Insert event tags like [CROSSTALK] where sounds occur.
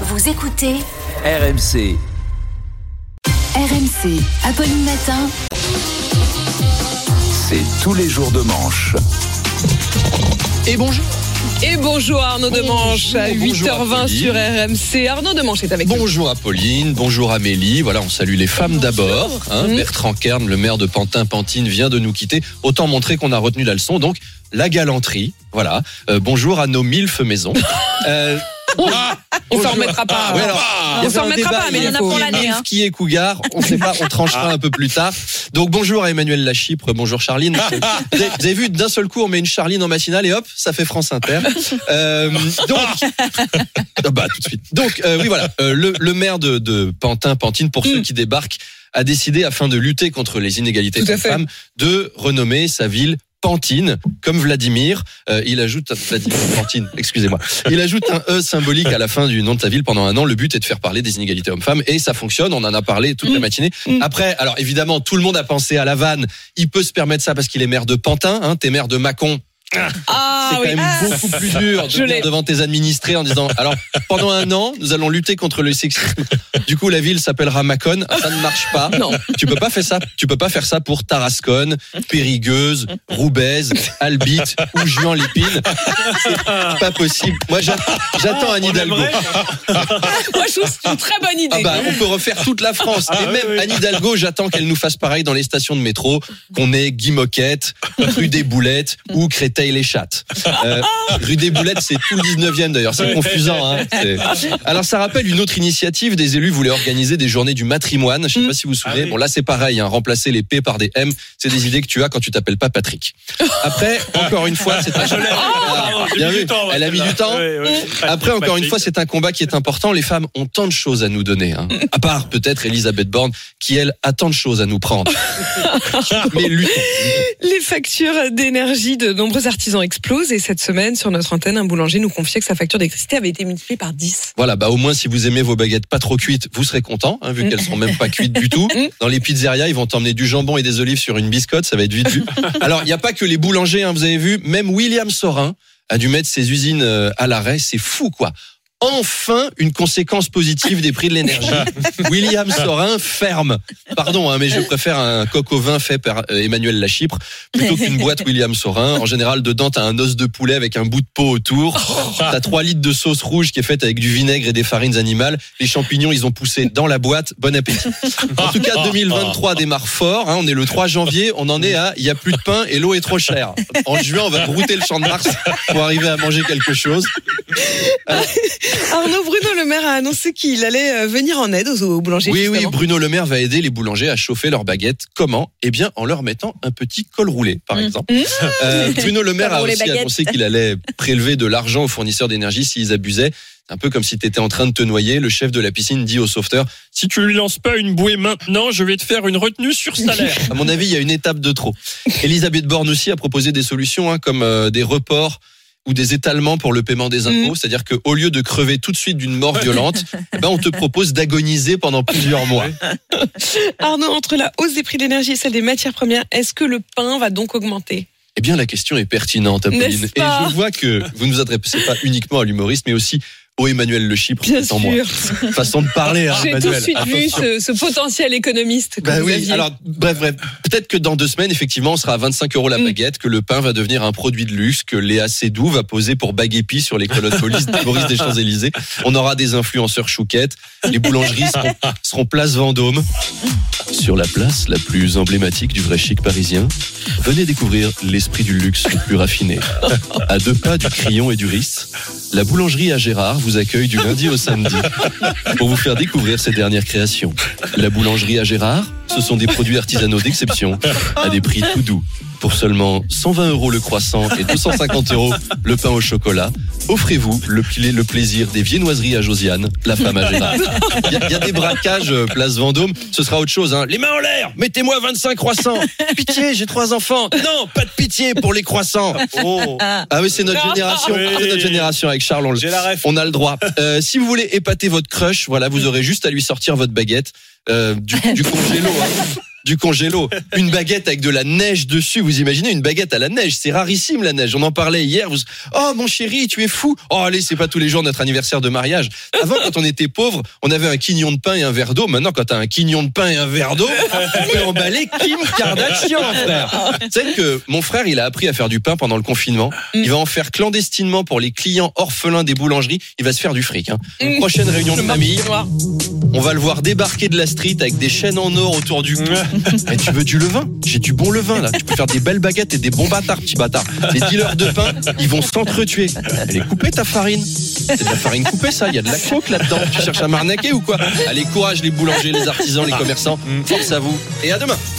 Vous écoutez RMC. RMC, Apolline Matin. C'est tous les jours de manche. Et bonjour. Et bonjour Arnaud Demanche à Bonjour, 8h20 Apolline. sur RMC. Arnaud Demanche est avec nous. Bonjour Apolline, bonjour Amélie. Voilà, on salue les femmes d'abord. hein. Mhm. Bertrand Kern, le maire de Pantin-Pantine, vient de nous quitter. Autant montrer qu'on a retenu la leçon. Donc, la galanterie. Voilà. Euh, bonjour à nos milf maisons. [LAUGHS] Euh, On s'en remettra pas. ouais, alors, on s'en remettra pas, mais il y en a pour l'année. hein. qui est cougar On sait pas, on tranchera un peu plus tard. Donc, bonjour à Emmanuel Lachipre, bonjour Charline. [LAUGHS] Vous avez, vous avez vu, d'un seul coup, on met une Charline en matinale et hop, ça fait France Inter. Euh, donc, [LAUGHS] Ah bah, tout de suite. Donc, euh, oui, voilà. Euh, le, le maire de, de Pantin, Pantine, pour ceux qui débarquent, a décidé, afin de lutter contre les inégalités fait. femmes, de renommer sa ville Pantine, comme Vladimir. Euh, il ajoute Vladimir Pantine, excusez-moi. Il ajoute un e symbolique à la fin du nom de sa ville pendant un an. Le but est de faire parler des inégalités hommes-femmes et ça fonctionne. On en a parlé toute la Mm. matinée. Mm. Après, alors évidemment, tout le monde a pensé à la vanne. Il peut se permettre ça parce qu'il est maire de Pantin. Hein, T'es maire de Mâcon. Ah C'est quand oui. même beaucoup plus dur de venir devant tes administrés en disant alors pendant un an nous allons lutter contre le sexisme. Du coup la ville s'appellera Macon. Ça ne marche pas. Non. Tu peux pas faire ça. Tu peux pas faire ça pour Tarascon, Périgueuse, Roubaix, Albit ou Juan Lépine. C'est pas possible. Moi j'a- j'attends Anne Hidalgo. [LAUGHS] Moi, je trouve que c'est une très bonne idée. Ah bah, on peut refaire toute la France. Et même Anne Hidalgo, j'attends qu'elle nous fasse pareil dans les stations de métro, qu'on ait Guy Moquette, rue des Boulettes ou Créteil-les-Chattes. Euh, rue des Boulettes, c'est tout le 19e d'ailleurs, c'est confusant. Hein. Alors ça rappelle une autre initiative, des élus voulaient organiser des journées du matrimoine, je sais pas si vous vous souvenez. Bon là c'est pareil, hein, remplacer les P par des M, c'est des idées que tu as quand tu t'appelles pas Patrick. Après, encore une fois, c'est un... [LAUGHS] Ah, bien vu. Elle a mis du temps. Après, encore une fois, c'est un combat qui est important. Les femmes ont tant de choses à nous donner. Hein. À part peut-être Elisabeth Borne, qui elle a tant de choses à nous prendre. [LAUGHS] Mais luttons. Les factures d'énergie de nombreux artisans explosent et cette semaine, sur notre antenne, un boulanger nous confiait que sa facture d'électricité avait été multipliée par 10. Voilà, bah au moins si vous aimez vos baguettes pas trop cuites, vous serez content, hein, vu qu'elles seront même pas cuites du tout. [LAUGHS] Dans les pizzerias, ils vont t'emmener du jambon et des olives sur une biscotte, ça va être vite vu. [LAUGHS] Alors il n'y a pas que les boulangers, hein, vous avez vu, même William Sorin a dû mettre ses usines euh, à l'arrêt, c'est fou quoi. Enfin, une conséquence positive des prix de l'énergie. [LAUGHS] William Sorin ferme. Pardon, hein, mais je préfère un coq au vin fait par euh, Emmanuel Lachipre plutôt qu'une boîte [LAUGHS] William Sorin. En général, dedans, t'as un os de poulet avec un bout de peau autour. T'as 3 litres de sauce rouge qui est faite avec du vinaigre et des farines animales. Les champignons, ils ont poussé dans la boîte. Bon appétit. En tout cas, 2023 démarre fort. hein. On est le 3 janvier. On en est à, il y a plus de pain et l'eau est trop chère. En juin, on va brouter le champ de Mars pour arriver à manger quelque chose. Arnaud Bruno Le Maire a annoncé qu'il allait euh, venir en aide aux, aux boulangers. Oui, oui. Bruno Le Maire va aider les boulangers à chauffer leurs baguettes. Comment? Eh bien, en leur mettant un petit col roulé, par exemple. Euh, [LAUGHS] Bruno Le Maire a aussi annoncé qu'il allait prélever de l'argent aux fournisseurs d'énergie s'ils abusaient. C'est un peu comme si tu étais en train de te noyer. Le chef de la piscine dit au sauveteur Si tu lui lances pas une bouée maintenant, je vais te faire une retenue sur salaire. à mon avis, il y a une étape de trop. Elisabeth Borne aussi a proposé des solutions hein, comme euh, des reports ou des étalements pour le paiement des impôts. C'est-à-dire qu'au lieu de crever tout de suite d'une mort violente, [LAUGHS] eh ben, on te propose d'agoniser pendant plusieurs mois. Arnaud, entre la hausse des prix de l'énergie et celle des matières premières, est-ce que le pain va donc augmenter? Eh bien, la question est pertinente, Apolline. Et je vois que vous ne vous adressez pas uniquement à l'humoriste, mais aussi au Emmanuel Le Chypre, Bien en moi. sûr. Façon de parler, hein, J'ai tout de suite vu Attention. ce, ce potentiel économiste que Bah vous oui, aviez. alors bref, bref. Peut-être que dans deux semaines, effectivement, on sera à 25 euros la Mm. baguette, que le pain va devenir un produit de luxe, que Léa Seydoux va poser pour bague épi sur les colonnes de Maurice des Champs-Élysées. On aura des influenceurs chouquettes. Les boulangeries seront, seront place Vendôme. Sur la place la plus emblématique du vrai chic parisien, venez découvrir l'esprit du luxe le plus raffiné. À deux pas du Crillon et du Riss, la boulangerie à Gérard vous accueille du lundi au samedi pour vous faire découvrir ses dernières créations. La boulangerie à Gérard, ce sont des produits artisanaux d'exception à des prix tout doux. Pour seulement 120 euros le croissant et 250 euros le pain au chocolat, offrez-vous le, pla- le plaisir des viennoiseries à Josiane, la femme à Gérard. Il y, a- il y a des braquages euh, place Vendôme, ce sera autre chose. Hein. Les mains en l'air, mettez-moi 25 croissants. Pitié, j'ai trois enfants. Non, pas de pitié pour les croissants. Ah oui, c'est notre [LAUGHS] génération. Oui. C'est notre génération avec Charles. On, le- J'ai la ref. on a le droit. Euh, si vous voulez épater votre crush, voilà, vous aurez juste à lui sortir votre baguette euh, du, du congélo. hein. Du congélo. Une baguette avec de la neige dessus. Vous imaginez une baguette à la neige C'est rarissime la neige. On en parlait hier. Vous... Oh mon chéri, tu es fou. Oh allez, c'est pas tous les jours notre anniversaire de mariage. Avant, quand on était pauvre, on avait un quignon de pain et un verre d'eau. Maintenant, quand t'as un quignon de pain et un verre d'eau, tu peux emballer Kim Kardashian, frère. Tu sais que mon frère, il a appris à faire du pain pendant le confinement. Il va en faire clandestinement pour les clients orphelins des boulangeries. Il va se faire du fric. Hein. Mm. Prochaine réunion de Le famille. On va le voir débarquer de la street avec des chaînes en or autour du cou. Eh, [LAUGHS] tu veux du levain? J'ai du bon levain là. Tu peux faire des belles baguettes et des bons bâtards, petit bâtard. Les dealers de pain, ils vont s'entretuer. Elle est coupée ta farine. C'est de la farine coupée ça. Il y a de la coke là-dedans. Tu cherches à m'arnaquer ou quoi? Allez, courage les boulangers, les artisans, les commerçants. Force à vous et à demain.